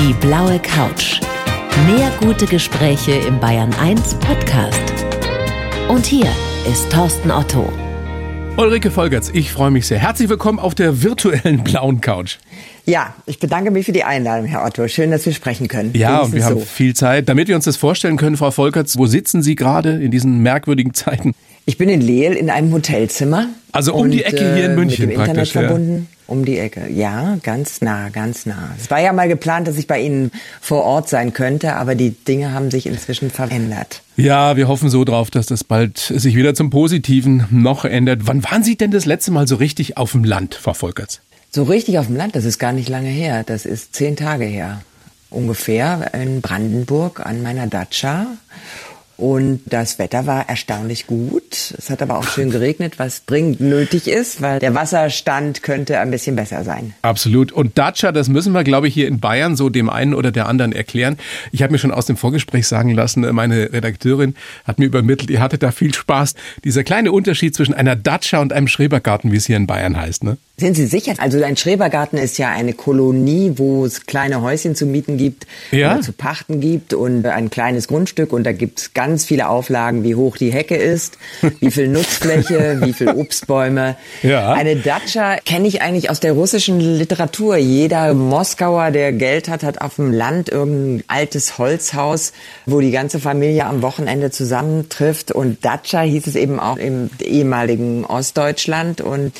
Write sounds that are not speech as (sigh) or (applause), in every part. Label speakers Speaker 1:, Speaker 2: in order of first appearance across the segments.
Speaker 1: Die blaue Couch. Mehr gute Gespräche im Bayern 1 Podcast. Und hier ist Thorsten Otto.
Speaker 2: Ulrike Volgerts, ich freue mich sehr. Herzlich willkommen auf der virtuellen (laughs) blauen Couch.
Speaker 3: Ja, ich bedanke mich für die Einladung, Herr Otto. Schön, dass wir sprechen können.
Speaker 2: Ja, und wir so. haben viel Zeit. Damit wir uns das vorstellen können, Frau Volkerts, wo sitzen Sie gerade in diesen merkwürdigen Zeiten?
Speaker 3: Ich bin in Leel in einem Hotelzimmer.
Speaker 2: Also um und, die Ecke hier in München
Speaker 3: mit dem Internet verbunden. Um die Ecke. Ja, ganz nah, ganz nah. Es war ja mal geplant, dass ich bei Ihnen vor Ort sein könnte, aber die Dinge haben sich inzwischen verändert.
Speaker 2: Ja, wir hoffen so drauf, dass das bald sich wieder zum Positiven noch ändert. Wann waren Sie denn das letzte Mal so richtig auf dem Land, Frau Volkerts?
Speaker 3: So richtig auf dem Land, das ist gar nicht lange her. Das ist zehn Tage her. Ungefähr in Brandenburg an meiner Datscha. Und das Wetter war erstaunlich gut. Es hat aber auch schön geregnet, was dringend nötig ist, weil der Wasserstand könnte ein bisschen besser sein.
Speaker 2: Absolut. Und Dacia, das müssen wir, glaube ich, hier in Bayern so dem einen oder der anderen erklären. Ich habe mir schon aus dem Vorgespräch sagen lassen, meine Redakteurin hat mir übermittelt, ihr hattet da viel Spaß. Dieser kleine Unterschied zwischen einer Dacia und einem Schrebergarten, wie es hier in Bayern heißt, ne?
Speaker 3: Sind Sie sicher? Also ein Schrebergarten ist ja eine Kolonie, wo es kleine Häuschen zu mieten gibt ja? zu pachten gibt und ein kleines Grundstück und da gibt es ganz viele Auflagen, wie hoch die Hecke ist, wie viel (laughs) Nutzfläche, wie viel Obstbäume. Ja. Eine Datscha kenne ich eigentlich aus der russischen Literatur. Jeder Moskauer, der Geld hat, hat auf dem Land irgendein altes Holzhaus, wo die ganze Familie am Wochenende zusammentrifft und Datscha hieß es eben auch im ehemaligen Ostdeutschland und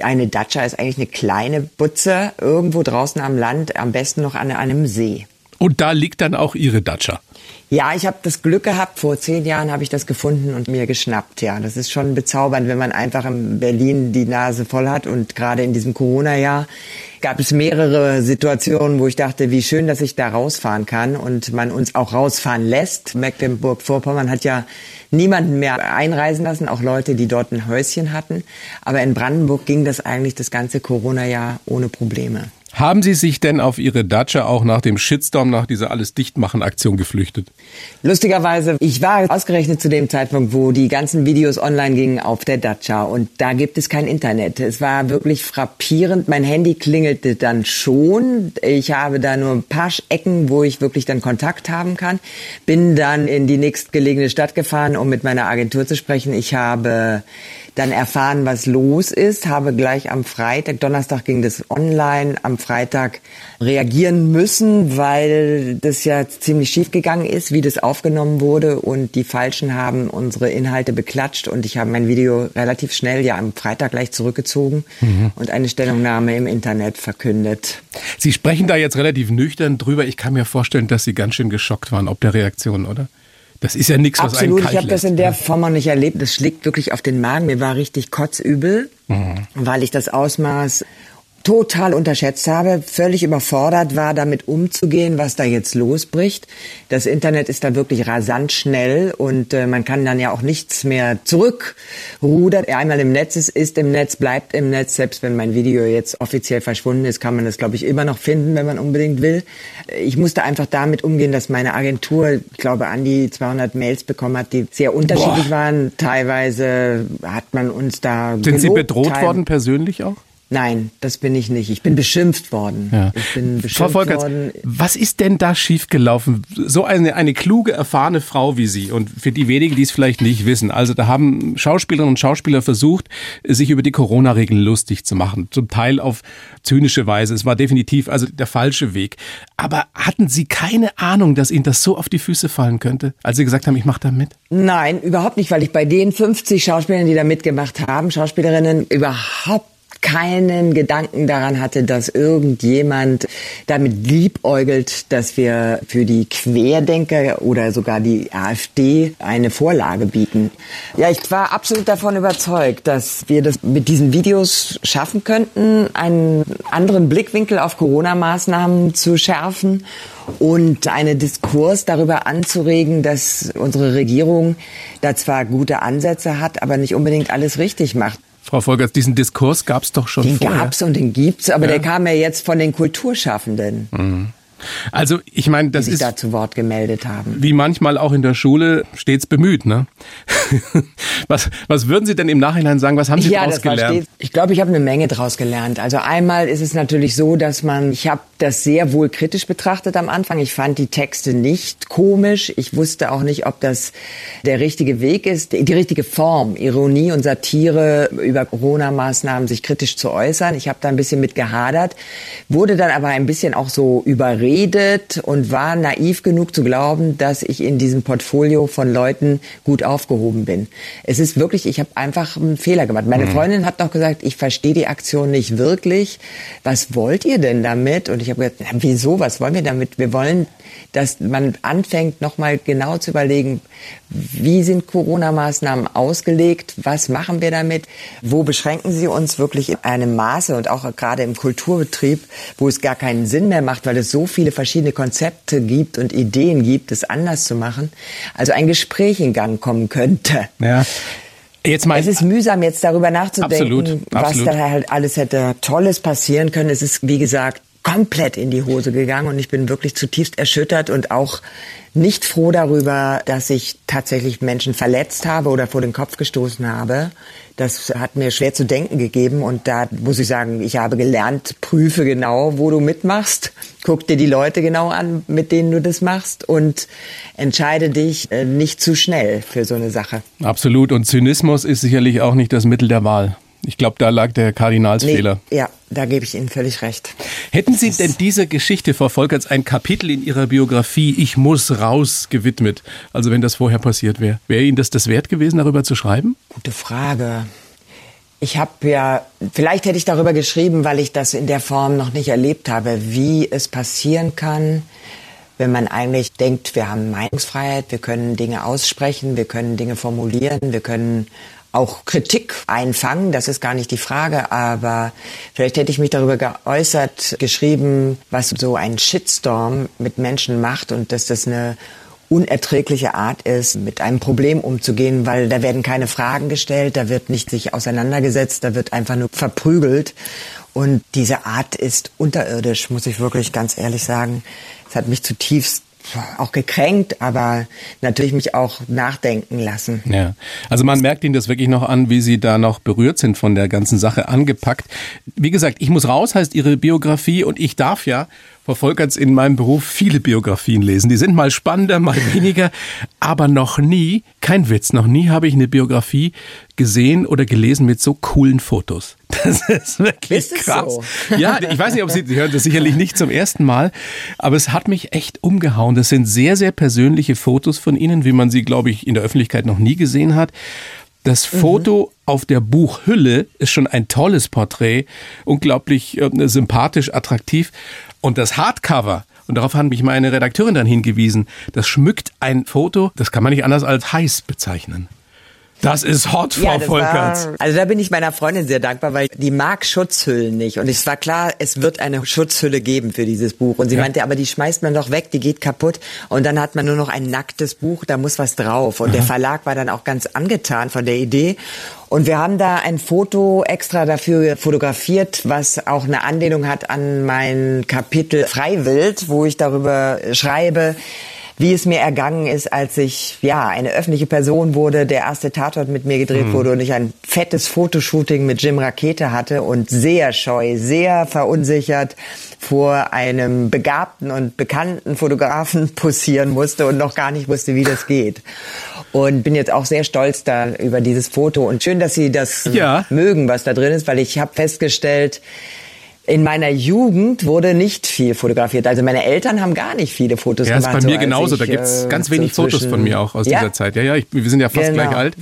Speaker 3: eine Datscha ist eigentlich eine kleine Butze irgendwo draußen am Land, am besten noch an einem See.
Speaker 2: Und da liegt dann auch Ihre Datscha?
Speaker 3: Ja, ich habe das Glück gehabt. Vor zehn Jahren habe ich das gefunden und mir geschnappt. Ja, das ist schon bezaubernd, wenn man einfach in Berlin die Nase voll hat. Und gerade in diesem Corona-Jahr gab es mehrere Situationen, wo ich dachte, wie schön, dass ich da rausfahren kann und man uns auch rausfahren lässt. Mecklenburg-Vorpommern hat ja niemanden mehr einreisen lassen, auch Leute, die dort ein Häuschen hatten. Aber in Brandenburg ging das eigentlich das ganze Corona-Jahr ohne Probleme.
Speaker 2: Haben Sie sich denn auf Ihre Datscha auch nach dem Shitstorm, nach dieser alles dichtmachen Aktion geflüchtet?
Speaker 3: Lustigerweise, ich war ausgerechnet zu dem Zeitpunkt, wo die ganzen Videos online gingen auf der Datscha und da gibt es kein Internet. Es war wirklich frappierend. Mein Handy klingelte dann schon. Ich habe da nur ein paar Ecken, wo ich wirklich dann Kontakt haben kann. Bin dann in die nächstgelegene Stadt gefahren, um mit meiner Agentur zu sprechen. Ich habe dann erfahren, was los ist, habe gleich am Freitag, Donnerstag ging das online, am Freitag reagieren müssen, weil das ja ziemlich schief gegangen ist, wie das aufgenommen wurde und die Falschen haben unsere Inhalte beklatscht und ich habe mein Video relativ schnell ja am Freitag gleich zurückgezogen mhm. und eine Stellungnahme im Internet verkündet.
Speaker 2: Sie sprechen da jetzt relativ nüchtern drüber. Ich kann mir vorstellen, dass Sie ganz schön geschockt waren ob der Reaktion, oder? Das ist ja nichts, was
Speaker 3: Absolut,
Speaker 2: einen
Speaker 3: ich habe das in der Form noch nicht erlebt. Das schlägt wirklich auf den Magen. Mir war richtig kotzübel, mhm. weil ich das Ausmaß total unterschätzt habe, völlig überfordert war, damit umzugehen, was da jetzt losbricht. Das Internet ist da wirklich rasant schnell und äh, man kann dann ja auch nichts mehr zurückrudern. Einmal im Netz ist, ist im Netz, bleibt im Netz. Selbst wenn mein Video jetzt offiziell verschwunden ist, kann man das, glaube ich, immer noch finden, wenn man unbedingt will. Ich musste einfach damit umgehen, dass meine Agentur, ich glaube, an die 200 Mails bekommen hat, die sehr unterschiedlich Boah. waren. Teilweise hat man uns da
Speaker 2: Sind gelobt, Sie bedroht worden persönlich auch?
Speaker 3: Nein, das bin ich nicht. Ich bin beschimpft worden. Ja. Ich bin beschimpft Frau Volkerts, worden.
Speaker 2: Was ist denn da schiefgelaufen? So eine, eine kluge, erfahrene Frau wie Sie und für die wenigen, die es vielleicht nicht wissen. Also da haben Schauspielerinnen und Schauspieler versucht, sich über die Corona-Regeln lustig zu machen. Zum Teil auf zynische Weise. Es war definitiv also der falsche Weg. Aber hatten Sie keine Ahnung, dass Ihnen das so auf die Füße fallen könnte, als Sie gesagt haben, ich mache da mit?
Speaker 3: Nein, überhaupt nicht, weil ich bei den 50 Schauspielern, die da mitgemacht haben, Schauspielerinnen, überhaupt keinen Gedanken daran hatte, dass irgendjemand damit liebäugelt, dass wir für die Querdenker oder sogar die AfD eine Vorlage bieten. Ja, ich war absolut davon überzeugt, dass wir das mit diesen Videos schaffen könnten, einen anderen Blickwinkel auf Corona-Maßnahmen zu schärfen und einen Diskurs darüber anzuregen, dass unsere Regierung da zwar gute Ansätze hat, aber nicht unbedingt alles richtig macht.
Speaker 2: Frau Volkers, diesen Diskurs gab es doch schon
Speaker 3: den
Speaker 2: vorher.
Speaker 3: Den gab es und den gibt's, aber ja. der kam ja jetzt von den Kulturschaffenden. Mhm.
Speaker 2: Also ich meine, das
Speaker 3: die
Speaker 2: sich
Speaker 3: ist da zu Wort gemeldet haben.
Speaker 2: Wie manchmal auch in der Schule stets bemüht, ne? (laughs) Was, was würden Sie denn im Nachhinein sagen? Was haben Sie
Speaker 3: ja,
Speaker 2: daraus gelernt?
Speaker 3: Ich glaube, ich habe eine Menge daraus gelernt. Also einmal ist es natürlich so, dass man, ich habe das sehr wohl kritisch betrachtet am Anfang. Ich fand die Texte nicht komisch. Ich wusste auch nicht, ob das der richtige Weg ist, die richtige Form, Ironie und Satire über Corona-Maßnahmen sich kritisch zu äußern. Ich habe da ein bisschen mit gehadert, wurde dann aber ein bisschen auch so überredet und war naiv genug zu glauben, dass ich in diesem Portfolio von Leuten gut aufgehoben bin. Es ist wirklich, ich habe einfach einen Fehler gemacht. Meine mhm. Freundin hat noch gesagt, ich verstehe die Aktion nicht wirklich. Was wollt ihr denn damit? Und ich habe gesagt, na, wieso, was wollen wir damit? Wir wollen, dass man anfängt, nochmal genau zu überlegen, wie sind Corona-Maßnahmen ausgelegt? Was machen wir damit? Wo beschränken sie uns wirklich in einem Maße und auch gerade im Kulturbetrieb, wo es gar keinen Sinn mehr macht, weil es so viele verschiedene Konzepte gibt und Ideen gibt, es anders zu machen? Also ein Gespräch in Gang kommen könnte.
Speaker 2: Ja. Jetzt mein,
Speaker 3: es ist mühsam, jetzt darüber nachzudenken,
Speaker 2: absolut,
Speaker 3: was
Speaker 2: absolut.
Speaker 3: da halt alles hätte Tolles passieren können. Es ist, wie gesagt, komplett in die Hose gegangen und ich bin wirklich zutiefst erschüttert und auch nicht froh darüber, dass ich tatsächlich Menschen verletzt habe oder vor den Kopf gestoßen habe. Das hat mir schwer zu denken gegeben und da muss ich sagen, ich habe gelernt, prüfe genau, wo du mitmachst, guck dir die Leute genau an, mit denen du das machst und entscheide dich äh, nicht zu schnell für so eine Sache.
Speaker 2: Absolut und Zynismus ist sicherlich auch nicht das Mittel der Wahl. Ich glaube, da lag der Kardinalsfehler.
Speaker 3: Nee, ja, da gebe ich Ihnen völlig recht.
Speaker 2: Hätten Sie denn diese Geschichte, Frau Volkerts, ein Kapitel in Ihrer Biografie Ich muss raus gewidmet? Also wenn das vorher passiert wäre. Wäre Ihnen das das wert gewesen, darüber zu schreiben?
Speaker 3: Gute Frage. Ich habe ja, vielleicht hätte ich darüber geschrieben, weil ich das in der Form noch nicht erlebt habe, wie es passieren kann, wenn man eigentlich denkt, wir haben Meinungsfreiheit, wir können Dinge aussprechen, wir können Dinge formulieren, wir können auch Kritik einfangen, das ist gar nicht die Frage, aber vielleicht hätte ich mich darüber geäußert, geschrieben, was so ein Shitstorm mit Menschen macht und dass das eine unerträgliche Art ist, mit einem Problem umzugehen, weil da werden keine Fragen gestellt, da wird nicht sich auseinandergesetzt, da wird einfach nur verprügelt. Und diese Art ist unterirdisch, muss ich wirklich ganz ehrlich sagen. Es hat mich zutiefst auch gekränkt, aber natürlich mich auch nachdenken lassen.
Speaker 2: Ja, also man merkt Ihnen das wirklich noch an, wie Sie da noch berührt sind von der ganzen Sache angepackt. Wie gesagt, ich muss raus heißt Ihre Biografie und ich darf ja Frau Volkerts, in meinem Beruf viele Biografien lesen. Die sind mal spannender, mal (laughs) weniger, aber noch nie, kein Witz, noch nie habe ich eine Biografie gesehen oder gelesen mit so coolen Fotos. (laughs) Das ist wirklich ist krass. So? Ja, ich weiß nicht, ob Sie, Sie hören das sicherlich nicht zum ersten Mal, aber es hat mich echt umgehauen. Das sind sehr, sehr persönliche Fotos von Ihnen, wie man sie, glaube ich, in der Öffentlichkeit noch nie gesehen hat. Das mhm. Foto mhm. auf der Buchhülle ist schon ein tolles Porträt, unglaublich äh, sympathisch, attraktiv. Und das Hardcover, und darauf hat mich meine Redakteurin dann hingewiesen, das schmückt ein Foto, das kann man nicht anders als heiß bezeichnen. Das ist hot, Frau ja, Volkerts.
Speaker 3: also da bin ich meiner Freundin sehr dankbar, weil die mag Schutzhüllen nicht. Und es war klar, es wird eine Schutzhülle geben für dieses Buch. Und sie ja. meinte, aber die schmeißt man doch weg, die geht kaputt. Und dann hat man nur noch ein nacktes Buch, da muss was drauf. Und Aha. der Verlag war dann auch ganz angetan von der Idee. Und wir haben da ein Foto extra dafür fotografiert, was auch eine Anlehnung hat an mein Kapitel Freiwild, wo ich darüber schreibe, wie es mir ergangen ist, als ich ja eine öffentliche Person wurde, der erste Tatort mit mir gedreht mhm. wurde und ich ein fettes Fotoshooting mit Jim Rakete hatte und sehr scheu, sehr verunsichert vor einem begabten und bekannten Fotografen (laughs) posieren musste und noch gar nicht wusste, wie das geht. Und bin jetzt auch sehr stolz da über dieses Foto und schön, dass Sie das ja. mögen, was da drin ist, weil ich habe festgestellt, in meiner Jugend wurde nicht viel fotografiert. Also meine Eltern haben gar nicht viele Fotos
Speaker 2: ja,
Speaker 3: gemacht.
Speaker 2: Ja, ist bei mir so, genauso. Ich, da gibt's äh, ganz wenig so Fotos von mir auch aus ja? dieser Zeit. Ja, ja, ich, wir sind ja fast genau. gleich alt.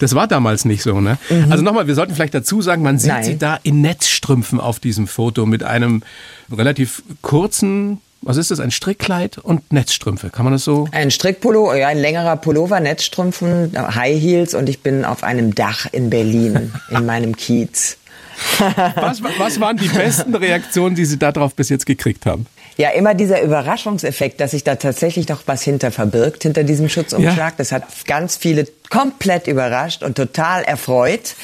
Speaker 2: Das war damals nicht so. Ne? Mhm. Also nochmal, wir sollten vielleicht dazu sagen, man sieht Nein. sie da in Netzstrümpfen auf diesem Foto mit einem relativ kurzen was ist das? Ein Strickkleid und Netzstrümpfe. Kann man das so?
Speaker 3: Ein Strickpullover, ja, ein längerer Pullover, Netzstrümpfen, High Heels und ich bin auf einem Dach in Berlin, in meinem Kiez.
Speaker 2: Was, was waren die besten Reaktionen, die Sie darauf bis jetzt gekriegt haben?
Speaker 3: Ja, immer dieser Überraschungseffekt, dass sich da tatsächlich doch was hinter verbirgt, hinter diesem Schutzumschlag. Ja. Das hat ganz viele komplett überrascht und total erfreut.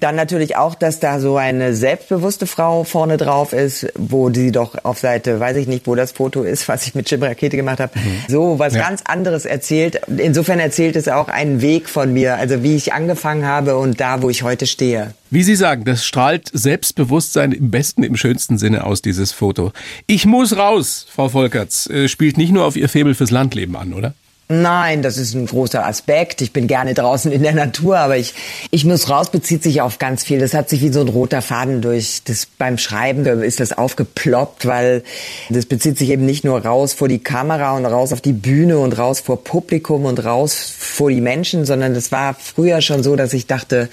Speaker 3: Dann natürlich auch, dass da so eine selbstbewusste Frau vorne drauf ist, wo sie doch auf Seite, weiß ich nicht, wo das Foto ist, was ich mit Jim Rakete gemacht habe, mhm. so was ja. ganz anderes erzählt. Insofern erzählt es auch einen Weg von mir, also wie ich angefangen habe und da, wo ich heute stehe.
Speaker 2: Wie Sie sagen, das strahlt Selbstbewusstsein im besten, im schönsten Sinne aus, dieses Foto. Ich muss raus, Frau Volkerts, äh, spielt nicht nur auf Ihr Faible fürs Landleben an, oder?
Speaker 3: Nein, das ist ein großer Aspekt. Ich bin gerne draußen in der Natur, aber ich, ich muss raus bezieht sich auf ganz viel. Das hat sich wie so ein roter Faden durch das beim Schreiben ist das aufgeploppt, weil das bezieht sich eben nicht nur raus vor die Kamera und raus auf die Bühne und raus vor Publikum und raus vor die Menschen, sondern das war früher schon so, dass ich dachte,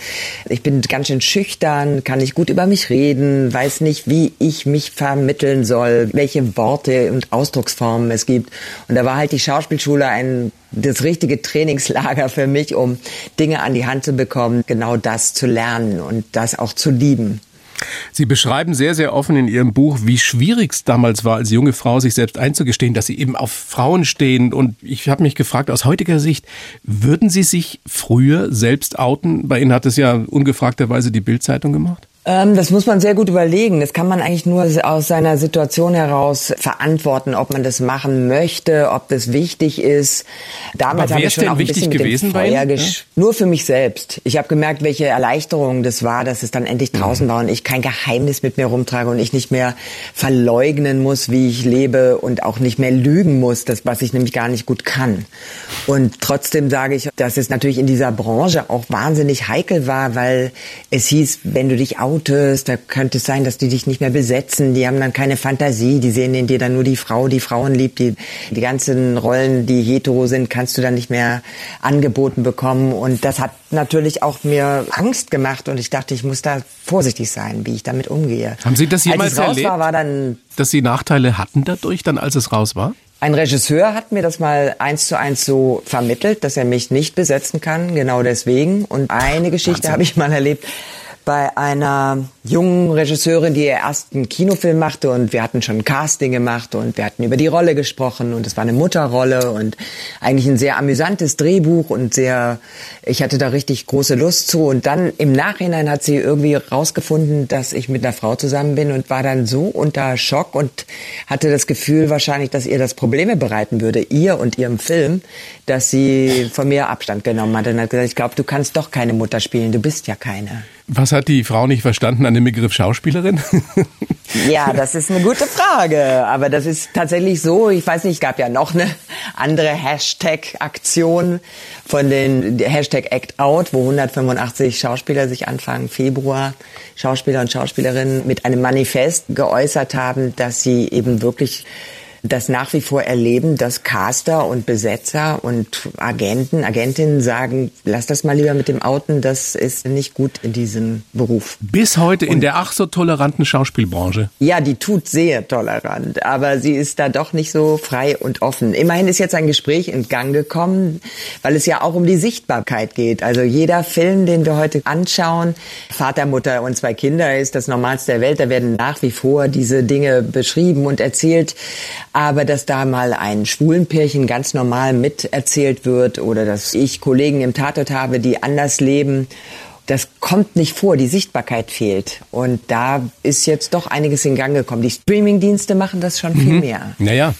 Speaker 3: ich bin ganz schön schüchtern, kann nicht gut über mich reden, weiß nicht, wie ich mich vermitteln soll, welche Worte und Ausdrucksformen es gibt. Und da war halt die Schauspielschule ein das richtige Trainingslager für mich, um Dinge an die Hand zu bekommen, genau das zu lernen und das auch zu lieben.
Speaker 2: Sie beschreiben sehr, sehr offen in Ihrem Buch, wie schwierig es damals war, als junge Frau sich selbst einzugestehen, dass Sie eben auf Frauen stehen. Und ich habe mich gefragt, aus heutiger Sicht, würden Sie sich früher selbst outen? Bei Ihnen hat es ja ungefragterweise die Bildzeitung gemacht.
Speaker 3: Ähm, das muss man sehr gut überlegen. Das kann man eigentlich nur aus seiner Situation heraus verantworten, ob man das machen möchte, ob das wichtig ist.
Speaker 2: Damals habe ich schon auch ein bisschen mit dem Feuer ja?
Speaker 3: Nur für mich selbst. Ich habe gemerkt, welche Erleichterung das war, dass es dann endlich draußen mhm. war und ich kein Geheimnis mit mir rumtrage und ich nicht mehr verleugnen muss, wie ich lebe und auch nicht mehr lügen muss, das was ich nämlich gar nicht gut kann. Und trotzdem sage ich, dass es natürlich in dieser Branche auch wahnsinnig heikel war, weil es hieß, wenn du dich out outest, da könnte es sein, dass die dich nicht mehr besetzen, die haben dann keine Fantasie, die sehen in dir dann nur die Frau, die Frauen liebt, die, die ganzen Rollen, die hetero sind, kannst du dann nicht mehr angeboten bekommen. Und das hat natürlich auch mir Angst gemacht. Und ich dachte, ich muss da vorsichtig sein, wie ich damit umgehe.
Speaker 2: Haben Sie das jemals
Speaker 3: als
Speaker 2: erlebt,
Speaker 3: war, war dann,
Speaker 2: dass Sie Nachteile hatten dadurch, dann als es raus war?
Speaker 3: Ein Regisseur hat mir das mal eins zu eins so vermittelt, dass er mich nicht besetzen kann, genau deswegen. Und eine Geschichte habe ich mal erlebt bei einer jungen Regisseurin, die ihr ersten Kinofilm machte. Und wir hatten schon Casting gemacht und wir hatten über die Rolle gesprochen. Und es war eine Mutterrolle und eigentlich ein sehr amüsantes Drehbuch und sehr, ich hatte da richtig große Lust zu. Und dann im Nachhinein hat sie irgendwie rausgefunden, dass ich mit einer Frau zusammen bin und war dann so unter Schock und hatte das Gefühl wahrscheinlich, dass ihr das Probleme bereiten würde, ihr und ihrem Film, dass sie von mir Abstand genommen hat und hat gesagt, ich glaube, du kannst doch keine Mutter spielen, du bist ja keine.
Speaker 2: Was hat die Frau nicht verstanden an dem Begriff Schauspielerin? (laughs)
Speaker 3: Ja, das ist eine gute Frage. Aber das ist tatsächlich so. Ich weiß nicht, es gab ja noch eine andere Hashtag-Aktion von den Hashtag Act Out, wo 185 Schauspieler sich Anfang Februar, Schauspieler und Schauspielerinnen, mit einem Manifest geäußert haben, dass sie eben wirklich das nach wie vor erleben, dass Caster und Besetzer und Agenten, Agentinnen sagen, lass das mal lieber mit dem Outen, das ist nicht gut in diesem Beruf.
Speaker 2: Bis heute und in der ach so toleranten Schauspielbranche.
Speaker 3: Ja, die tut sehr tolerant, aber sie ist da doch nicht so frei und offen. Immerhin ist jetzt ein Gespräch in Gang gekommen, weil es ja auch um die Sichtbarkeit geht. Also jeder Film, den wir heute anschauen, Vater, Mutter und zwei Kinder ist das Normalste der Welt. Da werden nach wie vor diese Dinge beschrieben und erzählt aber dass da mal ein Schwulenpärchen ganz normal miterzählt wird oder dass ich Kollegen im Tatort habe, die anders leben, das kommt nicht vor, die Sichtbarkeit fehlt. Und da ist jetzt doch einiges in Gang gekommen. Die Streamingdienste machen das schon viel mhm. mehr.
Speaker 2: Naja.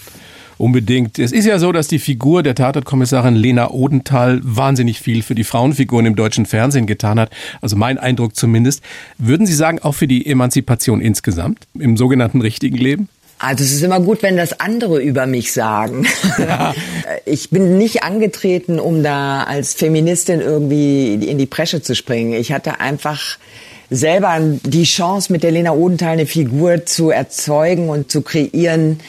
Speaker 2: Unbedingt. Es ist ja so, dass die Figur der Tatortkommissarin Lena Odenthal wahnsinnig viel für die Frauenfiguren im deutschen Fernsehen getan hat. Also mein Eindruck zumindest. Würden Sie sagen, auch für die Emanzipation insgesamt im sogenannten richtigen Leben?
Speaker 3: Also es ist immer gut, wenn das andere über mich sagen. Ja. (laughs) Ich bin nicht angetreten, um da als Feministin irgendwie in die Presche zu springen. Ich hatte einfach selber die Chance, mit der Lena Odenthal eine Figur zu erzeugen und zu kreieren,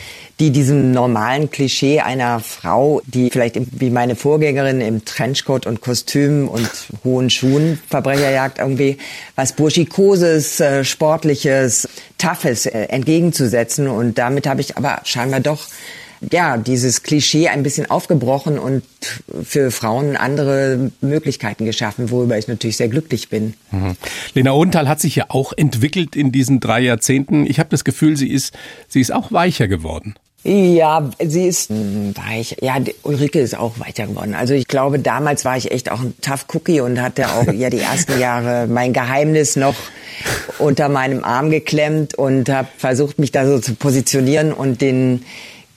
Speaker 3: die diesem normalen Klischee einer Frau, die vielleicht wie meine Vorgängerin im Trenchcoat und Kostüm und hohen Schuhen Verbrecherjagd irgendwie was Burschikoses, äh, Sportliches, Toughes äh, entgegenzusetzen. Und damit habe ich aber scheinbar doch ja, dieses Klischee ein bisschen aufgebrochen und für Frauen andere Möglichkeiten geschaffen, worüber ich natürlich sehr glücklich bin.
Speaker 2: Mhm. Lena Odenthal hat sich ja auch entwickelt in diesen drei Jahrzehnten. Ich habe das Gefühl, sie ist, sie ist auch weicher geworden.
Speaker 3: Ja, sie ist weich. Ja, Ulrike ist auch weicher geworden. Also ich glaube, damals war ich echt auch ein Tough Cookie und hatte auch ja die ersten Jahre mein Geheimnis noch unter meinem Arm geklemmt und habe versucht, mich da so zu positionieren und den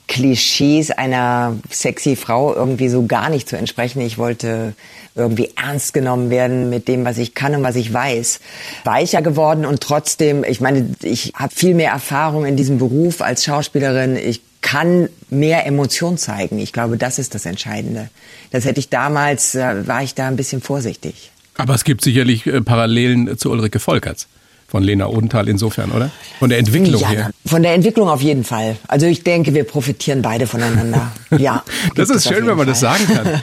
Speaker 3: Klischees einer sexy Frau irgendwie so gar nicht zu entsprechen. Ich wollte irgendwie ernst genommen werden mit dem, was ich kann und was ich weiß. Weicher geworden und trotzdem, ich meine, ich habe viel mehr Erfahrung in diesem Beruf als Schauspielerin. Ich kann mehr Emotion zeigen. Ich glaube, das ist das Entscheidende. Das hätte ich damals, äh, war ich da ein bisschen vorsichtig.
Speaker 2: Aber es gibt sicherlich äh, Parallelen zu Ulrike Volkerts von Lena Odenthal insofern, oder? Von der Entwicklung ja, her.
Speaker 3: Von der Entwicklung auf jeden Fall. Also ich denke, wir profitieren beide voneinander. (laughs) Ja.
Speaker 2: das ist schön, wenn man Fall. das sagen kann.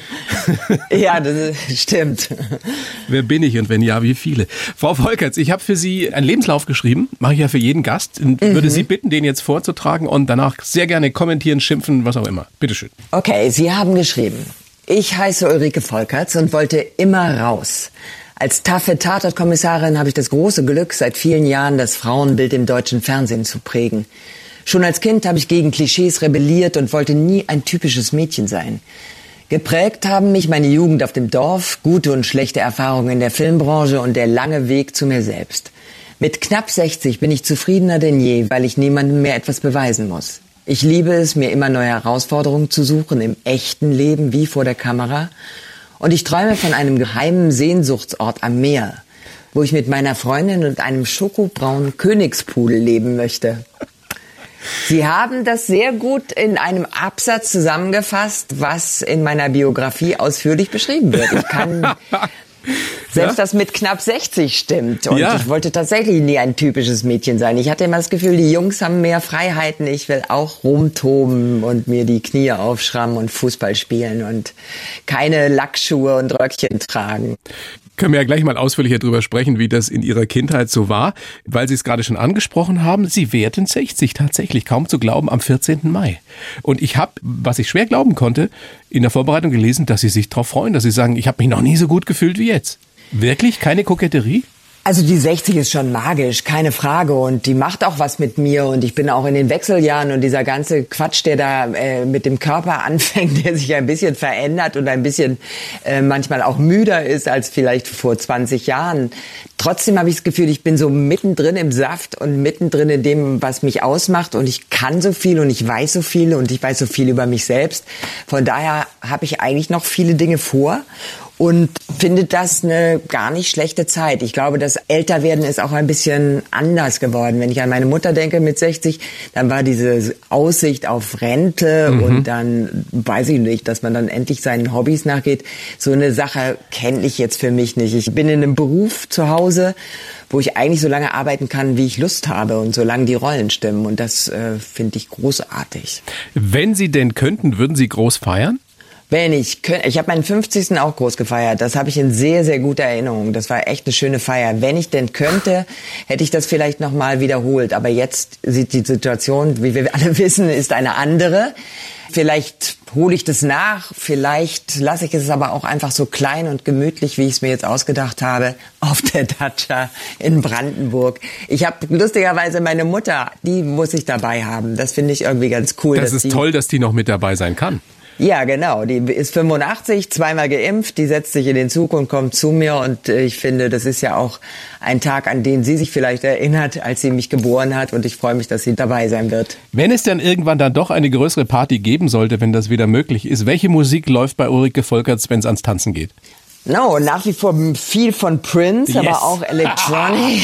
Speaker 2: (laughs)
Speaker 3: ja, das ist, stimmt.
Speaker 2: Wer bin ich und wenn ja, wie viele? Frau Volkerts, ich habe für Sie einen Lebenslauf geschrieben, mache ich ja für jeden Gast und mhm. würde Sie bitten, den jetzt vorzutragen und danach sehr gerne kommentieren, schimpfen, was auch immer. Bitteschön.
Speaker 3: Okay, Sie haben geschrieben. Ich heiße Ulrike Volkerts und wollte immer raus. Als taffe Tatortkommissarin habe ich das große Glück, seit vielen Jahren das Frauenbild im deutschen Fernsehen zu prägen. Schon als Kind habe ich gegen Klischees rebelliert und wollte nie ein typisches Mädchen sein. Geprägt haben mich meine Jugend auf dem Dorf, gute und schlechte Erfahrungen in der Filmbranche und der lange Weg zu mir selbst. Mit knapp 60 bin ich zufriedener denn je, weil ich niemandem mehr etwas beweisen muss. Ich liebe es, mir immer neue Herausforderungen zu suchen, im echten Leben wie vor der Kamera und ich träume von einem geheimen Sehnsuchtsort am Meer, wo ich mit meiner Freundin und einem schokobraunen Königspudel leben möchte. Sie haben das sehr gut in einem Absatz zusammengefasst, was in meiner Biografie ausführlich beschrieben wird. Ich kann (laughs) (laughs) Selbst ja? das mit knapp 60 stimmt. Und ja. ich wollte tatsächlich nie ein typisches Mädchen sein. Ich hatte immer das Gefühl, die Jungs haben mehr Freiheiten. Ich will auch rumtoben und mir die Knie aufschrammen und Fußball spielen und keine Lackschuhe und Röckchen tragen
Speaker 2: können wir ja gleich mal ausführlicher darüber sprechen, wie das in Ihrer Kindheit so war, weil Sie es gerade schon angesprochen haben. Sie werden 60 tatsächlich, kaum zu glauben, am 14. Mai. Und ich habe, was ich schwer glauben konnte, in der Vorbereitung gelesen, dass Sie sich darauf freuen, dass Sie sagen, ich habe mich noch nie so gut gefühlt wie jetzt. Wirklich? Keine Koketterie?
Speaker 3: Also die 60 ist schon magisch, keine Frage. Und die macht auch was mit mir. Und ich bin auch in den Wechseljahren und dieser ganze Quatsch, der da äh, mit dem Körper (laughs) anfängt, der sich ein bisschen verändert und ein bisschen äh, manchmal auch müder ist als vielleicht vor 20 Jahren. Trotzdem habe ich das Gefühl, ich bin so mittendrin im Saft und mittendrin in dem, was mich ausmacht. Und ich kann so viel und ich weiß so viel und ich weiß so viel über mich selbst. Von daher habe ich eigentlich noch viele Dinge vor und finde das eine gar nicht schlechte Zeit. Ich glaube, das Älterwerden ist auch ein bisschen anders geworden. Wenn ich an meine Mutter denke mit 60, dann war diese Aussicht auf Rente mhm. und dann weiß ich nicht, dass man dann endlich seinen Hobbys nachgeht. So eine Sache kenne ich jetzt für mich nicht. Ich bin in einem Beruf zu Hause, wo ich eigentlich so lange arbeiten kann, wie ich Lust habe und solange die Rollen stimmen. Und das äh, finde ich großartig.
Speaker 2: Wenn Sie denn könnten, würden Sie groß feiern?
Speaker 3: Wenn ich könnte, ich habe meinen 50. auch groß gefeiert. Das habe ich in sehr, sehr guter Erinnerung. Das war echt eine schöne Feier. Wenn ich denn könnte, hätte ich das vielleicht nochmal wiederholt. Aber jetzt sieht die Situation, wie wir alle (laughs) wissen, ist eine andere. Vielleicht hole ich das nach, vielleicht lasse ich es aber auch einfach so klein und gemütlich, wie ich es mir jetzt ausgedacht habe, auf der Datscha in Brandenburg. Ich habe lustigerweise meine Mutter, die muss ich dabei haben. Das finde ich irgendwie ganz cool.
Speaker 2: Das ist toll, dass die noch mit dabei sein kann.
Speaker 3: Ja, genau. Die ist 85, zweimal geimpft, die setzt sich in den Zug und kommt zu mir und äh, ich finde, das ist ja auch ein Tag, an den sie sich vielleicht erinnert, als sie mich geboren hat und ich freue mich, dass sie dabei sein wird.
Speaker 2: Wenn es dann irgendwann dann doch eine größere Party geben sollte, wenn das wieder möglich ist, welche Musik läuft bei Ulrike Volkerts, wenn es ans Tanzen geht?
Speaker 3: No, nach wie vor viel von Prince, yes. aber auch Electronic.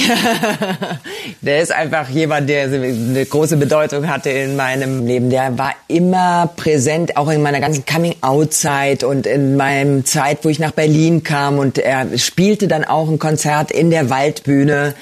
Speaker 3: (laughs) der ist einfach jemand, der eine große Bedeutung hatte in meinem Leben. Der war immer präsent, auch in meiner ganzen Coming-out-Zeit und in meinem Zeit, wo ich nach Berlin kam und er spielte dann auch ein Konzert in der Waldbühne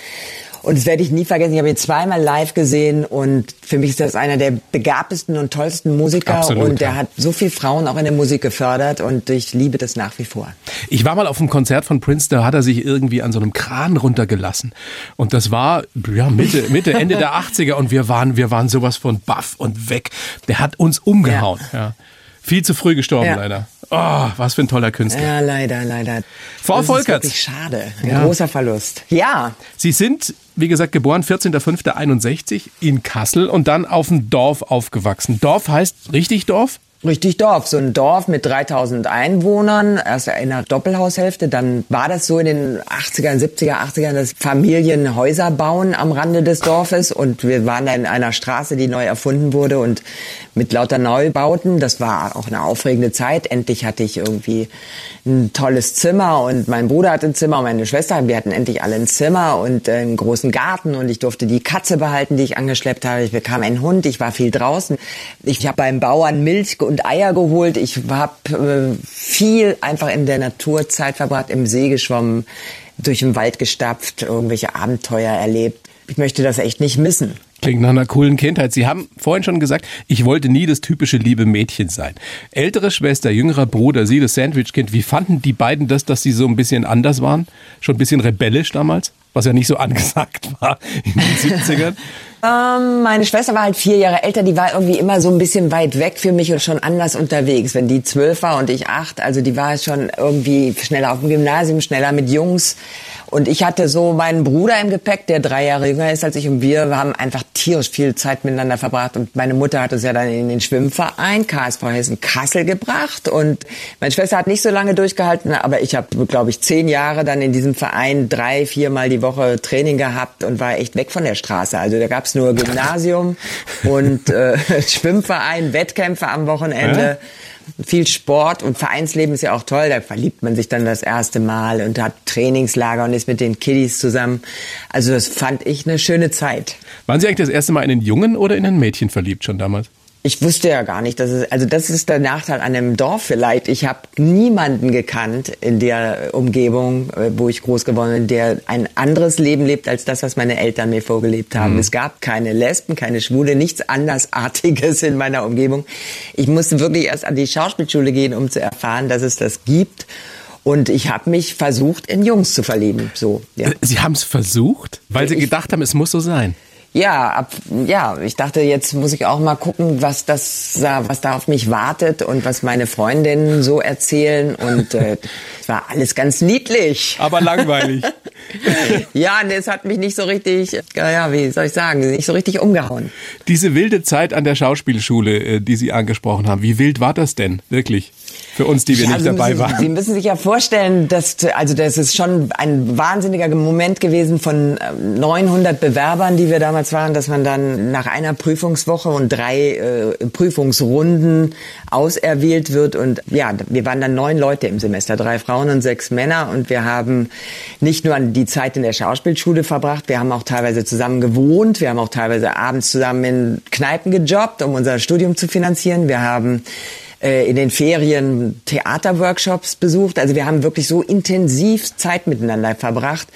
Speaker 3: und das werde ich nie vergessen. Ich habe ihn zweimal live gesehen und für mich ist das einer der begabtesten und tollsten Musiker. Absolut, und der ja. hat so viel Frauen auch in der Musik gefördert und ich liebe das nach wie vor.
Speaker 2: Ich war mal auf einem Konzert von Prince, da hat er sich irgendwie an so einem Kran runtergelassen. Und das war ja, Mitte, Mitte, Ende der 80er und wir waren, wir waren sowas von baff und weg. Der hat uns umgehauen. Ja. ja. Viel zu früh gestorben, leider. Oh, was für ein toller Künstler.
Speaker 3: Ja, leider, leider.
Speaker 2: Frau
Speaker 3: das
Speaker 2: Volkerts.
Speaker 3: Ist wirklich schade. Ein
Speaker 2: Ja.
Speaker 3: großer Verlust. Ja,
Speaker 2: Sie sind, wie gesagt, geboren 14.05.61 in Kassel und dann auf dem Dorf aufgewachsen. Dorf heißt richtig Dorf?
Speaker 3: Richtig Dorf, so ein Dorf mit 3000 Einwohnern, erst in einer Doppelhaushälfte. Dann war das so in den 80er, 70er, 80er, dass Familien Häuser bauen am Rande des Dorfes. Und wir waren da in einer Straße, die neu erfunden wurde und mit lauter Neubauten. Das war auch eine aufregende Zeit. Endlich hatte ich irgendwie ein tolles Zimmer und mein Bruder hatte ein Zimmer und meine Schwester. Wir hatten endlich alle ein Zimmer und äh, einen großen Garten und ich durfte die Katze behalten, die ich angeschleppt habe. Ich bekam einen Hund, ich war viel draußen. Ich habe beim Bauern Milch und Eier geholt. Ich habe äh, viel einfach in der Natur Zeit verbracht, im See geschwommen, durch den Wald gestapft, irgendwelche Abenteuer erlebt. Ich möchte das echt nicht missen.
Speaker 2: Klingt nach einer coolen Kindheit. Sie haben vorhin schon gesagt, ich wollte nie das typische liebe Mädchen sein. Ältere Schwester, jüngerer Bruder, Sie das Sandwich-Kind. Wie fanden die beiden das, dass sie so ein bisschen anders waren? Schon ein bisschen rebellisch damals? Was ja nicht so (laughs) angesagt war in den 70ern.
Speaker 3: Ähm, meine Schwester war halt vier Jahre älter, die war irgendwie immer so ein bisschen weit weg für mich und schon anders unterwegs. Wenn die zwölf war und ich acht, also die war schon irgendwie schneller auf dem Gymnasium, schneller mit Jungs. Und ich hatte so meinen Bruder im Gepäck, der drei Jahre jünger ist als ich und wir haben einfach tierisch viel Zeit miteinander verbracht. Und meine Mutter hat uns ja dann in den Schwimmverein KSV Hessen Kassel gebracht und meine Schwester hat nicht so lange durchgehalten, aber ich habe, glaube ich, zehn Jahre dann in diesem Verein drei, viermal die Woche Training gehabt und war echt weg von der Straße. Also da gab's nur Gymnasium (laughs) und äh, (laughs) Schwimmverein, Wettkämpfe am Wochenende. Viel Sport und Vereinsleben ist ja auch toll. Da verliebt man sich dann das erste Mal und hat Trainingslager und ist mit den Kiddies zusammen. Also das fand ich eine schöne Zeit.
Speaker 2: Waren Sie eigentlich das erste Mal in einen Jungen oder in ein Mädchen verliebt schon damals?
Speaker 3: Ich wusste ja gar nicht, dass es, also das ist der Nachteil an einem Dorf vielleicht. Ich habe niemanden gekannt in der Umgebung, äh, wo ich groß geworden bin, der ein anderes Leben lebt als das, was meine Eltern mir vorgelebt haben. Es gab keine Lesben, keine Schwule, nichts andersartiges in meiner Umgebung. Ich musste wirklich erst an die Schauspielschule gehen, um zu erfahren, dass es das gibt. Und ich habe mich versucht, in Jungs zu verlieben. So, ja.
Speaker 2: Sie haben es versucht, weil Sie
Speaker 3: Ich-
Speaker 2: gedacht haben, es muss so sein.
Speaker 3: Ja, ab, ja, ich dachte, jetzt muss ich auch mal gucken, was das, da- was da auf mich wartet und was meine Freundinnen so erzählen. Und äh, es war alles ganz niedlich.
Speaker 2: Aber langweilig. (laughs)
Speaker 3: Ja, es hat mich nicht so richtig, ja, wie soll ich sagen, nicht so richtig umgehauen.
Speaker 2: Diese wilde Zeit an der Schauspielschule, äh, die Sie angesprochen haben, wie wild war das denn wirklich für uns, die wir
Speaker 3: Ja,
Speaker 2: nicht
Speaker 3: Sie
Speaker 2: dabei
Speaker 3: müssen,
Speaker 2: waren?
Speaker 3: Sie müssen sich ja vorstellen, dass, also das ist schon ein wahnsinniger Moment gewesen von ähm, 900 Bewerbern, die wir damals waren, dass man dann nach einer Prüfungswoche und drei äh, Prüfungsrunden auserwählt wird. Und ja, wir waren dann neun Leute im Semester, drei Frauen und sechs Männer. Und wir haben nicht nur die Zeit in der Schauspielschule verbracht, wir haben auch teilweise zusammen gewohnt, wir haben auch teilweise abends zusammen in Kneipen gejobbt, um unser Studium zu finanzieren. Wir haben äh, in den Ferien Theaterworkshops besucht. Also wir haben wirklich so intensiv Zeit miteinander verbracht.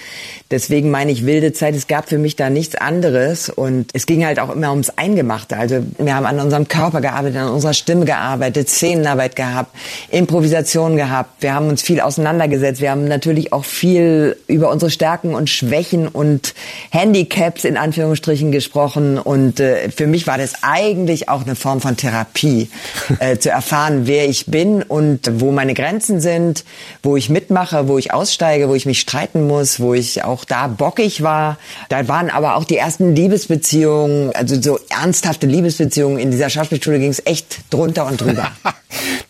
Speaker 3: Deswegen meine ich wilde Zeit. Es gab für mich da nichts anderes und es ging halt auch immer ums Eingemachte. Also wir haben an unserem Körper gearbeitet, an unserer Stimme gearbeitet, Szenenarbeit gehabt, Improvisation gehabt. Wir haben uns viel auseinandergesetzt. Wir haben natürlich auch viel über unsere Stärken und Schwächen und Handicaps in Anführungsstrichen gesprochen. Und äh, für mich war das eigentlich auch eine Form von Therapie, (laughs) äh, zu erfahren, wer ich bin und wo meine Grenzen sind, wo ich mitmache, wo ich aussteige, wo ich mich streiten muss, wo ich auch da bockig war. Da waren aber auch die ersten Liebesbeziehungen, also so ernsthafte Liebesbeziehungen. In dieser Schauspielschule ging es echt drunter und drüber. (laughs)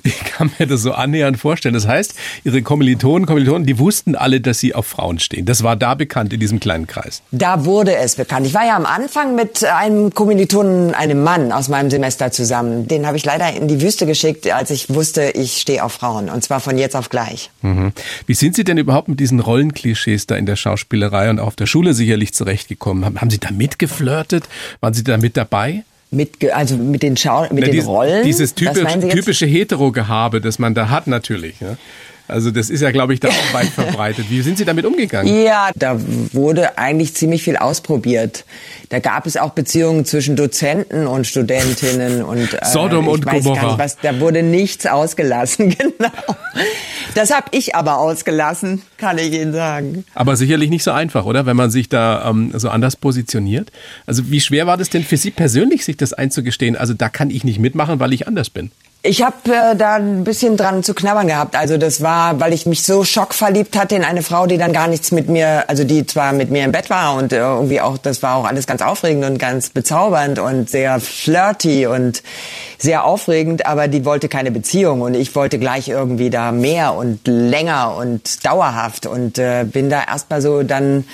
Speaker 2: Ich kann mir das so annähernd vorstellen. Das heißt, Ihre Kommilitonen, Kommilitonen, die wussten alle, dass Sie auf Frauen stehen. Das war da bekannt in diesem kleinen Kreis.
Speaker 3: Da wurde es bekannt. Ich war ja am Anfang mit einem Kommilitonen, einem Mann aus meinem Semester zusammen. Den habe ich leider in die Wüste geschickt, als ich wusste, ich stehe auf Frauen. Und zwar von jetzt auf gleich.
Speaker 2: Mhm. Wie sind Sie denn überhaupt mit diesen Rollenklischees da in der Schauspielerei und auch auf der Schule sicherlich zurechtgekommen? Haben, haben Sie da mitgeflirtet? Waren Sie da mit dabei?
Speaker 3: Mit, also mit den, Schau mit den
Speaker 2: dies-
Speaker 3: Rollen.
Speaker 2: Dieses typisch, typische Hetero-Gehabe, das man da hat natürlich. Ja? Also das ist ja, glaube ich, da auch weit verbreitet. Wie sind Sie damit umgegangen?
Speaker 3: Ja, da wurde eigentlich ziemlich viel ausprobiert. Da gab es auch Beziehungen zwischen Dozenten und Studentinnen und äh,
Speaker 2: Sodom und Gomorra.
Speaker 3: was, da wurde nichts ausgelassen, (laughs) genau. Das habe ich aber ausgelassen, kann ich Ihnen sagen.
Speaker 2: Aber sicherlich nicht so einfach, oder? Wenn man sich da ähm, so anders positioniert. Also wie schwer war das denn für Sie persönlich, sich das einzugestehen? Also da kann ich nicht mitmachen, weil ich anders bin.
Speaker 3: Ich habe äh, da ein bisschen dran zu knabbern gehabt. Also das war, weil ich mich so schockverliebt hatte in eine Frau, die dann gar nichts mit mir, also die zwar mit mir im Bett war und äh, irgendwie auch, das war auch alles ganz aufregend und ganz bezaubernd und sehr flirty und sehr aufregend, aber die wollte keine Beziehung und ich wollte gleich irgendwie da mehr und länger und dauerhaft und äh, bin da erstmal so dann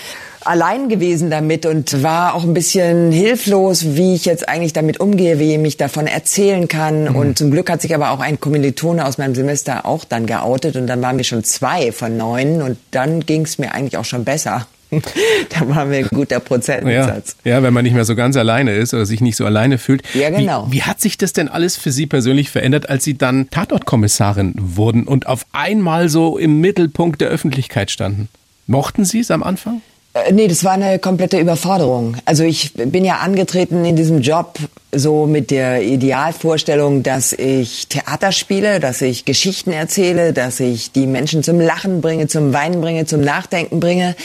Speaker 3: allein gewesen damit und war auch ein bisschen hilflos, wie ich jetzt eigentlich damit umgehe, wie ich mich davon erzählen kann. Mhm. Und zum Glück hat sich aber auch ein Kommilitone aus meinem Semester auch dann geoutet und dann waren wir schon zwei von neun und dann ging es mir eigentlich auch schon besser. (laughs) da waren wir ein guter Prozentsatz.
Speaker 2: Ja, ja, wenn man nicht mehr so ganz alleine ist oder sich nicht so alleine fühlt.
Speaker 3: Ja, genau.
Speaker 2: Wie, wie hat sich das denn alles für Sie persönlich verändert, als Sie dann Tatortkommissarin wurden und auf einmal so im Mittelpunkt der Öffentlichkeit standen? Mochten Sie es am Anfang?
Speaker 3: Äh, nee, das war eine komplette Überforderung. Also ich bin ja angetreten in diesem Job so mit der Idealvorstellung, dass ich Theater spiele, dass ich Geschichten erzähle, dass ich die Menschen zum Lachen bringe, zum Weinen bringe, zum Nachdenken bringe.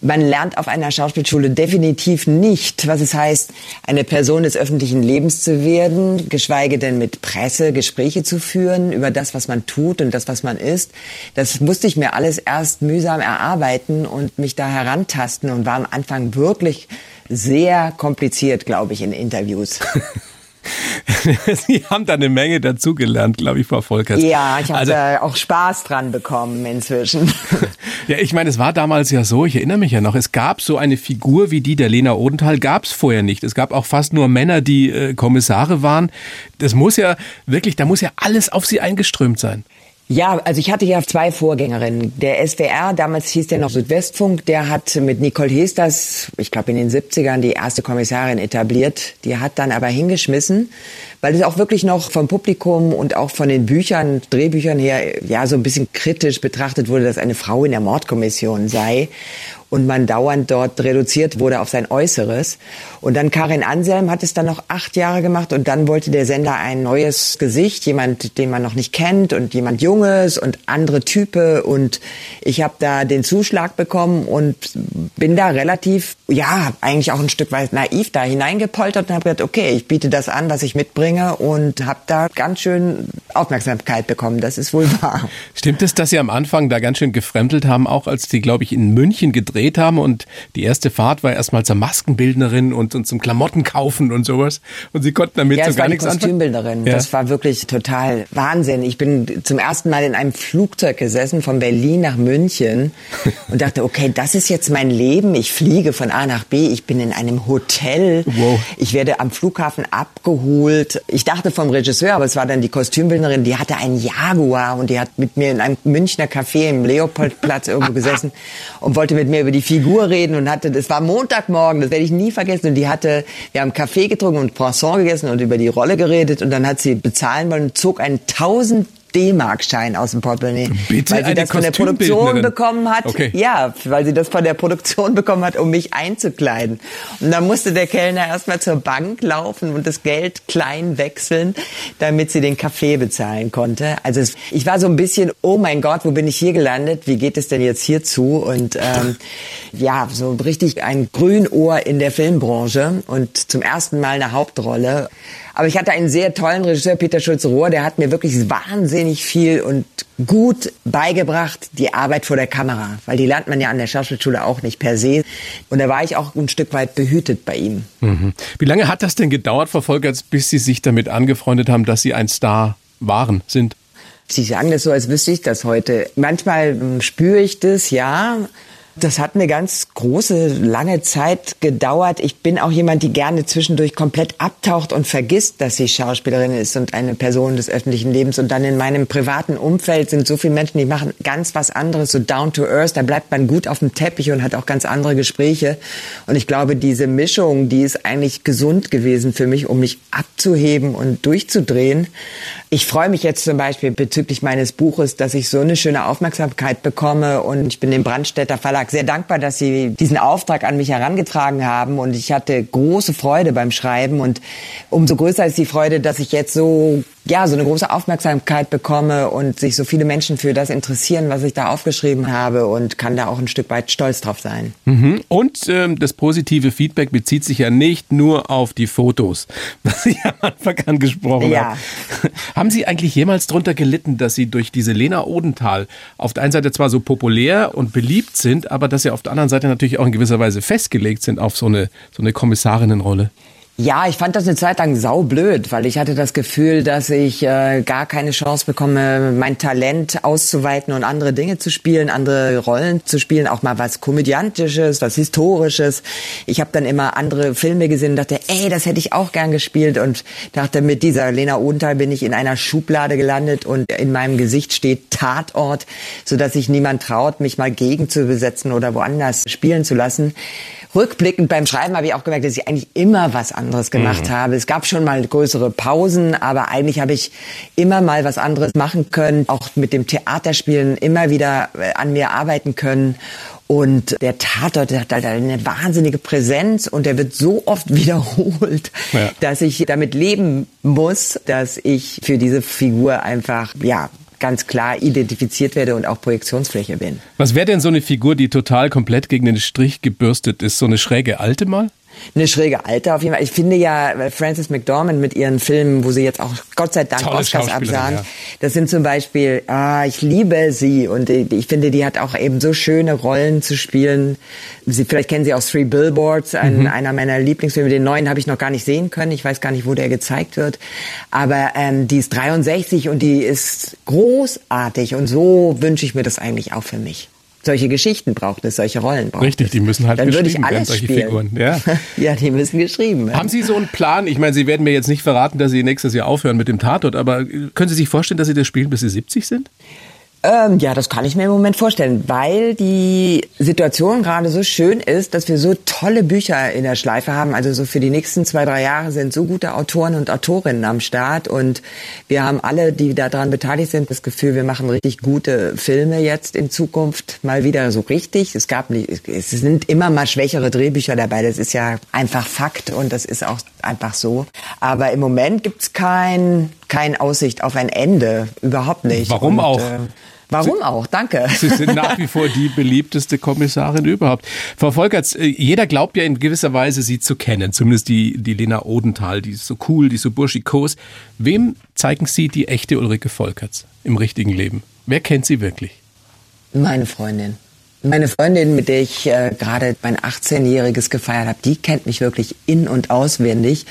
Speaker 3: Man lernt auf einer Schauspielschule definitiv nicht, was es heißt, eine Person des öffentlichen Lebens zu werden, geschweige denn mit Presse Gespräche zu führen über das, was man tut und das, was man ist. Das musste ich mir alles erst mühsam erarbeiten und mich da herantasten und war am Anfang wirklich sehr kompliziert, glaube ich, in Interviews. (laughs) (laughs)
Speaker 2: Sie haben da eine Menge dazugelernt, glaube ich, Frau Volkers.
Speaker 3: Ja, ich habe also, da auch Spaß dran bekommen inzwischen. (laughs)
Speaker 2: Ja, ich meine, es war damals ja so, ich erinnere mich ja noch, es gab so eine Figur wie die der Lena Odenthal, gab es vorher nicht. Es gab auch fast nur Männer, die äh, Kommissare waren. Das muss ja wirklich, da muss ja alles auf sie eingeströmt sein.
Speaker 3: Ja, also ich hatte ja zwei Vorgängerinnen. Der SWR, damals hieß der noch Südwestfunk, der hat mit Nicole Hesters, ich glaube in den 70ern, die erste Kommissarin etabliert. Die hat dann aber hingeschmissen, weil es auch wirklich noch vom Publikum und auch von den Büchern, Drehbüchern her, ja, so ein bisschen kritisch betrachtet wurde, dass eine Frau in der Mordkommission sei und man dauernd dort reduziert wurde auf sein Äußeres. Und dann Karin Anselm hat es dann noch acht Jahre gemacht und dann wollte der Sender ein neues Gesicht, jemand, den man noch nicht kennt und jemand Junges und andere Type. Und ich habe da den Zuschlag bekommen und bin da relativ, ja, eigentlich auch ein Stück weit naiv da hineingepoltert und habe gesagt, okay, ich biete das an, was ich mitbringe und habe da ganz schön Aufmerksamkeit bekommen. Das ist wohl wahr.
Speaker 2: Stimmt es, dass Sie am Anfang da ganz schön gefremdelt haben, auch als Sie, glaube ich, in München gedreht haben und die erste Fahrt war erstmal zur Maskenbildnerin und, und zum Klamottenkaufen und sowas und Sie konnten damit
Speaker 3: ja,
Speaker 2: so gar nichts?
Speaker 3: Kostümbildnerin. Ja. Das war wirklich total Wahnsinn. Ich bin zum ersten Mal in einem Flugzeug gesessen von Berlin nach München (laughs) und dachte, okay, das ist jetzt mein Leben. Ich fliege von A nach B. Ich bin in einem Hotel. Wow. Ich werde am Flughafen abgeholt. Ich dachte vom Regisseur, aber es war dann die Kostümbildnerin, die hatte einen Jaguar und die hat mit mir in einem Münchner Café im Leopoldplatz irgendwo (laughs) gesessen und wollte mit mir über die Figur reden und hatte, es war Montagmorgen, das werde ich nie vergessen. Und die hatte, wir haben Kaffee getrunken und Croissant gegessen und über die Rolle geredet und dann hat sie bezahlen wollen und zog einen 1000 D-Mark-Schein aus dem Portemonnaie.
Speaker 2: Bitte
Speaker 3: weil sie das von der Produktion bekommen hat. Okay. Ja, weil sie das von der Produktion (laughs) bekommen hat, um mich einzukleiden. Und dann musste der Kellner erstmal zur Bank laufen und das Geld klein wechseln, damit sie den Kaffee bezahlen konnte. Also es, ich war so ein bisschen, oh mein Gott, wo bin ich hier gelandet? Wie geht es denn jetzt hier zu? Und ähm, ja, so richtig ein Grünohr in der Filmbranche und zum ersten Mal eine Hauptrolle. Aber ich hatte einen sehr tollen Regisseur, Peter Schulze-Rohr, der hat mir wirklich wahnsinnig viel und gut beigebracht, die Arbeit vor der Kamera. Weil die lernt man ja an der Schauspielschule auch nicht per se. Und da war ich auch ein Stück weit behütet bei ihm.
Speaker 2: Mhm. Wie lange hat das denn gedauert, Frau Volkerts, bis Sie sich damit angefreundet haben, dass Sie ein Star waren, sind?
Speaker 3: Sie sagen das so, als wüsste ich das heute. Manchmal hm, spüre ich das, ja. Das hat eine ganz große, lange Zeit gedauert. Ich bin auch jemand, die gerne zwischendurch komplett abtaucht und vergisst, dass sie Schauspielerin ist und eine Person des öffentlichen Lebens. Und dann in meinem privaten Umfeld sind so viele Menschen, die machen ganz was anderes, so down to earth. Da bleibt man gut auf dem Teppich und hat auch ganz andere Gespräche. Und ich glaube, diese Mischung, die ist eigentlich gesund gewesen für mich, um mich abzuheben und durchzudrehen. Ich freue mich jetzt zum Beispiel bezüglich meines Buches, dass ich so eine schöne Aufmerksamkeit bekomme. Und ich bin dem Brandstätter Verlag Verlag sehr dankbar, dass Sie diesen Auftrag an mich herangetragen haben. Und ich hatte große Freude beim Schreiben. Und umso größer ist die Freude, dass ich jetzt so ja, so eine große Aufmerksamkeit bekomme und sich so viele Menschen für das interessieren, was ich da aufgeschrieben habe und kann da auch ein Stück weit stolz drauf sein.
Speaker 2: Mhm. Und ähm, das positive Feedback bezieht sich ja nicht nur auf die Fotos, (laughs) was ich am Anfang angesprochen ja. habe. (laughs) Haben Sie eigentlich jemals darunter gelitten, dass Sie durch diese Lena Odenthal auf der einen Seite zwar so populär und beliebt sind, aber dass Sie auf der anderen Seite natürlich auch in gewisser Weise festgelegt sind auf so eine, so eine Kommissarinnenrolle?
Speaker 3: Ja, ich fand das eine Zeit lang saublöd, weil ich hatte das Gefühl, dass ich äh, gar keine Chance bekomme, mein Talent auszuweiten und andere Dinge zu spielen, andere Rollen zu spielen, auch mal was Komödiantisches, was Historisches. Ich habe dann immer andere Filme gesehen und dachte, ey, das hätte ich auch gern gespielt und dachte, mit dieser Lena Odenthal bin ich in einer Schublade gelandet und in meinem Gesicht steht Tatort, sodass sich niemand traut, mich mal gegen zu besetzen oder woanders spielen zu lassen rückblickend beim Schreiben habe ich auch gemerkt, dass ich eigentlich immer was anderes gemacht mhm. habe. Es gab schon mal größere Pausen, aber eigentlich habe ich immer mal was anderes machen können, auch mit dem Theaterspielen immer wieder äh, an mir arbeiten können. Und der Tatort der hat halt eine wahnsinnige Präsenz und der wird so oft (laughs) wiederholt, ja. dass ich damit leben muss, dass ich für diese Figur einfach, ja, ganz klar identifiziert werde und auch Projektionsfläche bin.
Speaker 2: Was wäre denn so eine Figur, die total komplett gegen den Strich gebürstet ist? So eine schräge alte mal?
Speaker 3: Eine schräge Alte auf jeden Fall. Ich finde ja Frances McDormand mit ihren Filmen, wo sie jetzt auch Gott sei Dank Tolle Oscars absahen, ja. das sind zum Beispiel, ah, ich liebe sie und ich finde, die hat auch eben so schöne Rollen zu spielen. Sie, vielleicht kennen Sie auch Three Billboards, ein, mhm. einer meiner Lieblingsfilme. Den neuen habe ich noch gar nicht sehen können. Ich weiß gar nicht, wo der gezeigt wird. Aber ähm, die ist 63 und die ist großartig und so wünsche ich mir das eigentlich auch für mich solche Geschichten braucht es, solche Rollen braucht
Speaker 2: Richtig,
Speaker 3: es.
Speaker 2: die müssen halt
Speaker 3: Dann
Speaker 2: geschrieben werden, solche
Speaker 3: spielen.
Speaker 2: Figuren. Ja. (laughs)
Speaker 3: ja, die müssen geschrieben werden.
Speaker 2: Haben Sie so einen Plan? Ich meine, Sie werden mir jetzt nicht verraten, dass Sie nächstes Jahr aufhören mit dem Tatort, aber können Sie sich vorstellen, dass Sie das spielen, bis Sie 70 sind?
Speaker 3: Ähm, ja, das kann ich mir im Moment vorstellen, weil die Situation gerade so schön ist, dass wir so tolle Bücher in der Schleife haben. Also so für die nächsten zwei, drei Jahre sind so gute Autoren und Autorinnen am Start und wir haben alle, die daran beteiligt sind, das Gefühl, wir machen richtig gute Filme jetzt in Zukunft mal wieder so richtig. Es gab nicht, es sind immer mal schwächere Drehbücher dabei. Das ist ja einfach Fakt und das ist auch einfach so. Aber im Moment gibt's kein, kein Aussicht auf ein Ende, überhaupt nicht.
Speaker 2: Warum
Speaker 3: und,
Speaker 2: auch?
Speaker 3: Äh, Warum auch? Danke. (laughs)
Speaker 2: Sie sind nach wie vor die beliebteste Kommissarin überhaupt. Frau Volkerts, äh, jeder glaubt ja in gewisser Weise, Sie zu kennen. Zumindest die, die Lena Odenthal, die ist so cool, die ist so burschikos. Wem zeigen Sie die echte Ulrike Volkerts im richtigen Leben? Wer kennt sie wirklich?
Speaker 3: Meine Freundin. Meine Freundin, mit der ich äh, gerade mein 18-jähriges gefeiert habe, die kennt mich wirklich in- und auswendig.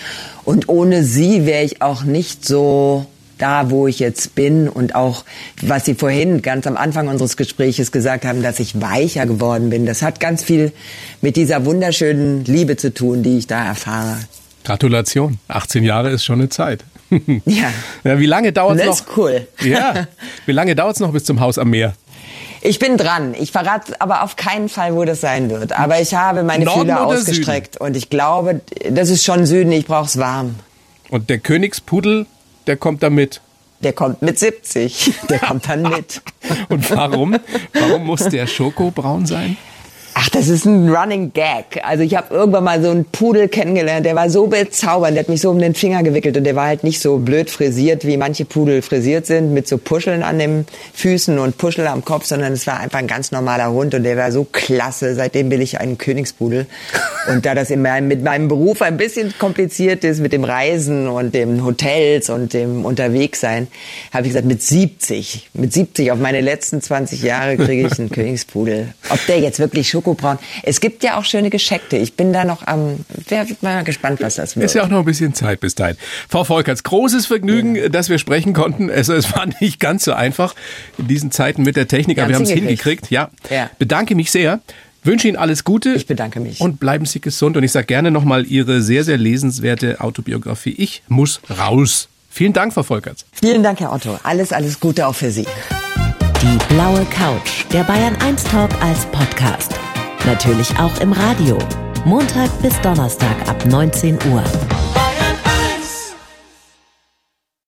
Speaker 3: Und ohne sie wäre ich auch nicht so da, wo ich jetzt bin und auch, was Sie vorhin ganz am Anfang unseres Gespräches gesagt haben, dass ich weicher geworden bin. Das hat ganz viel mit dieser wunderschönen Liebe zu tun, die ich da erfahre.
Speaker 2: Gratulation. 18 Jahre ist schon eine Zeit. (laughs)
Speaker 3: Ja.
Speaker 2: ja wie lange dauert es noch?
Speaker 3: Das ist cool.
Speaker 2: Ja. (laughs) Wie lange dauert es noch bis zum Haus am Meer?
Speaker 3: Ich bin dran. Ich verrate aber auf keinen Fall, wo das sein wird. Aber ich habe meine
Speaker 2: Norden
Speaker 3: Fühler ausgestreckt
Speaker 2: Süden?
Speaker 3: und ich glaube, das ist schon Süden. Ich brauche es warm.
Speaker 2: Und der Königspudel der kommt da mit.
Speaker 3: Der kommt mit 70. (laughs) Der kommt dann mit.
Speaker 2: Und warum? Warum muss der Schokobraun sein?
Speaker 3: Ach, das ist ein Running Gag. Also ich habe irgendwann mal so einen Pudel kennengelernt, der war so bezaubernd, der hat mich so um den Finger gewickelt und der war halt nicht so blöd frisiert, wie manche Pudel frisiert sind, mit so Puscheln an den Füßen und Puschel am Kopf, sondern es war einfach ein ganz normaler Hund und der war so klasse. Seitdem will ich einen Königspudel. (laughs) Und da das in meinem, mit meinem Beruf ein bisschen kompliziert ist mit dem Reisen und dem Hotels und dem Unterwegssein, habe ich gesagt, mit 70, mit 70 auf meine letzten 20 Jahre kriege ich einen (laughs) Königspudel. Ob der jetzt wirklich Schoko Schokobraun. Es gibt ja auch schöne Gescheckte. Ich bin da noch am, wer wird mal gespannt, was das wird.
Speaker 2: Ist ja auch noch ein bisschen Zeit bis dahin. Frau Volkerts, großes Vergnügen, ja. dass wir sprechen konnten. Es, es, war nicht ganz so einfach in diesen Zeiten mit der Technik, aber wir haben es hingekriegt. Ja. ja. Bedanke mich sehr. Wünsche Ihnen alles Gute.
Speaker 3: Ich bedanke mich.
Speaker 2: Und bleiben Sie gesund. Und ich sage gerne nochmal Ihre sehr, sehr lesenswerte Autobiografie. Ich muss raus. Vielen Dank, Frau Volkerts.
Speaker 3: Vielen Dank, Herr Otto. Alles, alles Gute auch für Sie.
Speaker 1: Die blaue Couch, der Bayern 1 Talk als Podcast. Natürlich auch im Radio. Montag bis Donnerstag ab 19 Uhr.